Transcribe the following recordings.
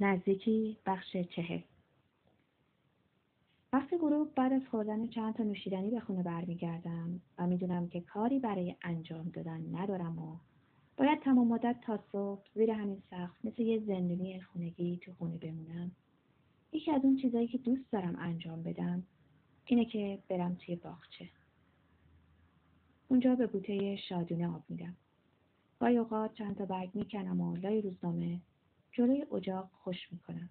نزدیکی بخش چهل. وقتی غروب بعد از خوردن چند تا نوشیدنی به خونه برمیگردم و می‌دونم که کاری برای انجام دادن ندارم و باید تمام مدت تا صبح زیر همین سقف مثل یه زندونی خونگی تو خونه بمونم یکی از اون چیزایی که دوست دارم انجام بدم اینه که برم توی باغچه. اونجا به بوته شادونه آب میدم. گاهی اوقات چند تا برگ می‌کنم و لای روزنامه جلوی اجاق خشک می‌کنم.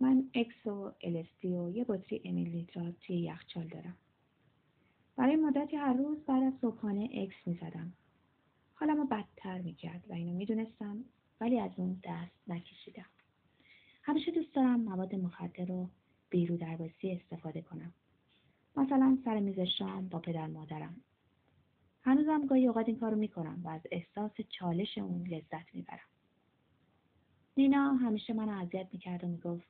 من اکس و ال‌اس‌دی و یه بطری آمیل نیترات توی یخچال دارم. برای مدتی هر روز بعد از صبحانه اکس می‌زدم. حالمو بدتر می‌کرد و اینو می‌دونستم ولی از اون دست نکشیدم. همیشه دوست دارم مواد مخدر رو بی‌رودرباسی استفاده کنم. مثلا سر میز شام با پدر مادرم. هنوزم گاهی اوقات این کارو می‌کنم و از احساس چالش اون لذت می‌برم. نینا همیشه منو اذیت می‌کرد و می‌گفت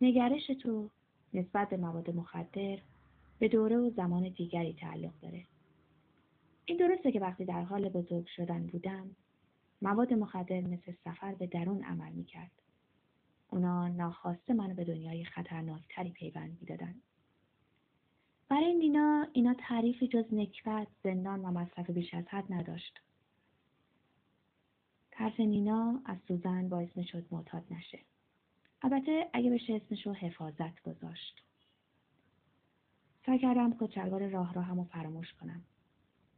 نگرش تو نسبت به مواد مخدر به دوره و زمان دیگری تعلق داره. این درسته که وقتی در حال بزرگ شدن بودم مواد مخدر مثل سفر به درون عمل می‌کرد. اونا ناخواسته منو به دنیای خطرناکتری پیوند می‌دادن. برای نینا اینا تعریفی جز نکبت زندان و مصرف بیش از حد نداشت. ترس نینا از سوزن باعث می‌شد معتاد نشه. البته اگه بشه اسمشو حفاظت گذاشت. سعی کردم کچلوار راه را همو فراموش کنم.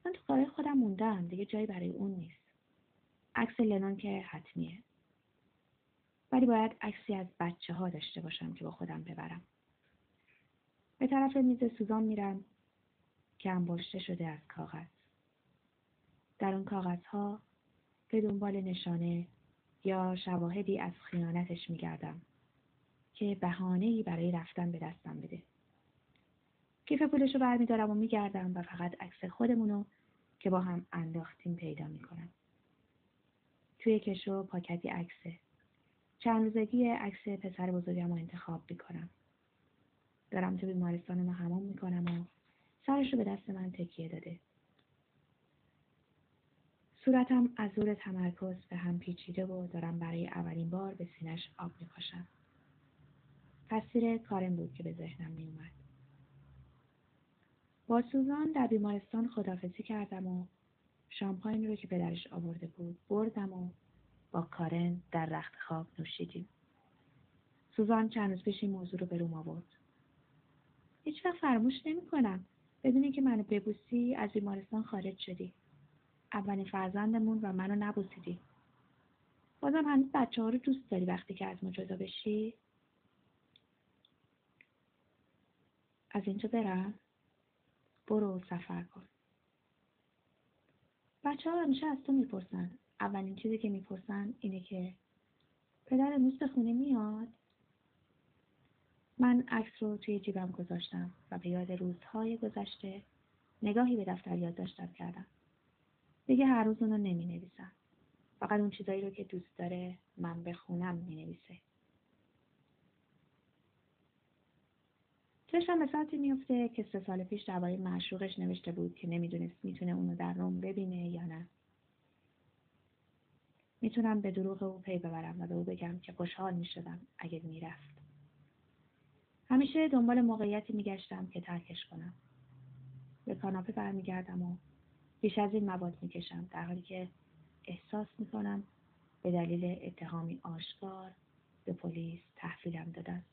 من تو کارهای خودم موندم دیگه جایی برای اون نیست. عکس لنون که حتمیه. ولی باید عکسی از بچه ها داشته باشم که با خودم ببرم. به طرف میز سوزان میرم که انباشته شده از کاغذ. در اون کاغذها به دنبال نشانه یا شواهدی از خیانتش میگردم که ای برای رفتن به دستم بده. کیف پولش رو برمیدارم و میگردم و فقط عکس خودمونو که با هم انداختیم پیدا می‌کنم. توی کشو پاکتی عکسه چند روزگی عکس پسر بزرگم رو انتخاب می‌کنم. دارم تو بیمارستان ما همون می‌کنم و سرش رو به دست من تکیه داده. صورتم از زور تمرکز به هم پیچیده و دارم برای اولین بار به سینش آب میپاشم تصویر کارم بود که به ذهنم میومد با سوزان در بیمارستان خدافزی کردم و شامپاین رو که پدرش آورده بود بردم و با کارن در رخت خواب نوشیدیم. سوزان چند روز پیش این موضوع رو به روم آورد. هیچ وقت فراموش نمی‌کنم. بدونی که منو ببوسی از بیمارستان خارج شدی. اولین فرزندمون و منو نبوسیدی بازم هنوز بچه ها رو دوست داری وقتی که از ما جدا بشی؟ از اینجا برم. برو سفر کن. بچه ها همیشه از تو می‌پرسن. اولین چیزی که می‌پرسن اینه که پدر امروز خونه میاد. من عکس رو توی جیبم گذاشتم و به یاد روزهای گذشته نگاهی به دفتر یادداشتم کردم. دیگه هر روز اونو نمی نویسم فقط اون چیزایی رو که دوست داره من بخونم می نویسه چشم به ساعتی میفته که سه سال پیش درباره معشوقش نوشته بود که نمی‌دونست می‌تونه اونو در روم ببینه یا نه. می‌تونم به دروغ او پی ببرم و به او بگم که خوشحال می‌شدم اگه می‌رفت. همیشه دنبال موقعیتی میگشتم که ترکش کنم. به کاناپه برمیگردم و بیش از این مواد می‌کشم در حالی که احساس می‌کنم به دلیل اتهامی آشکار به پلیس تحویلم دادن.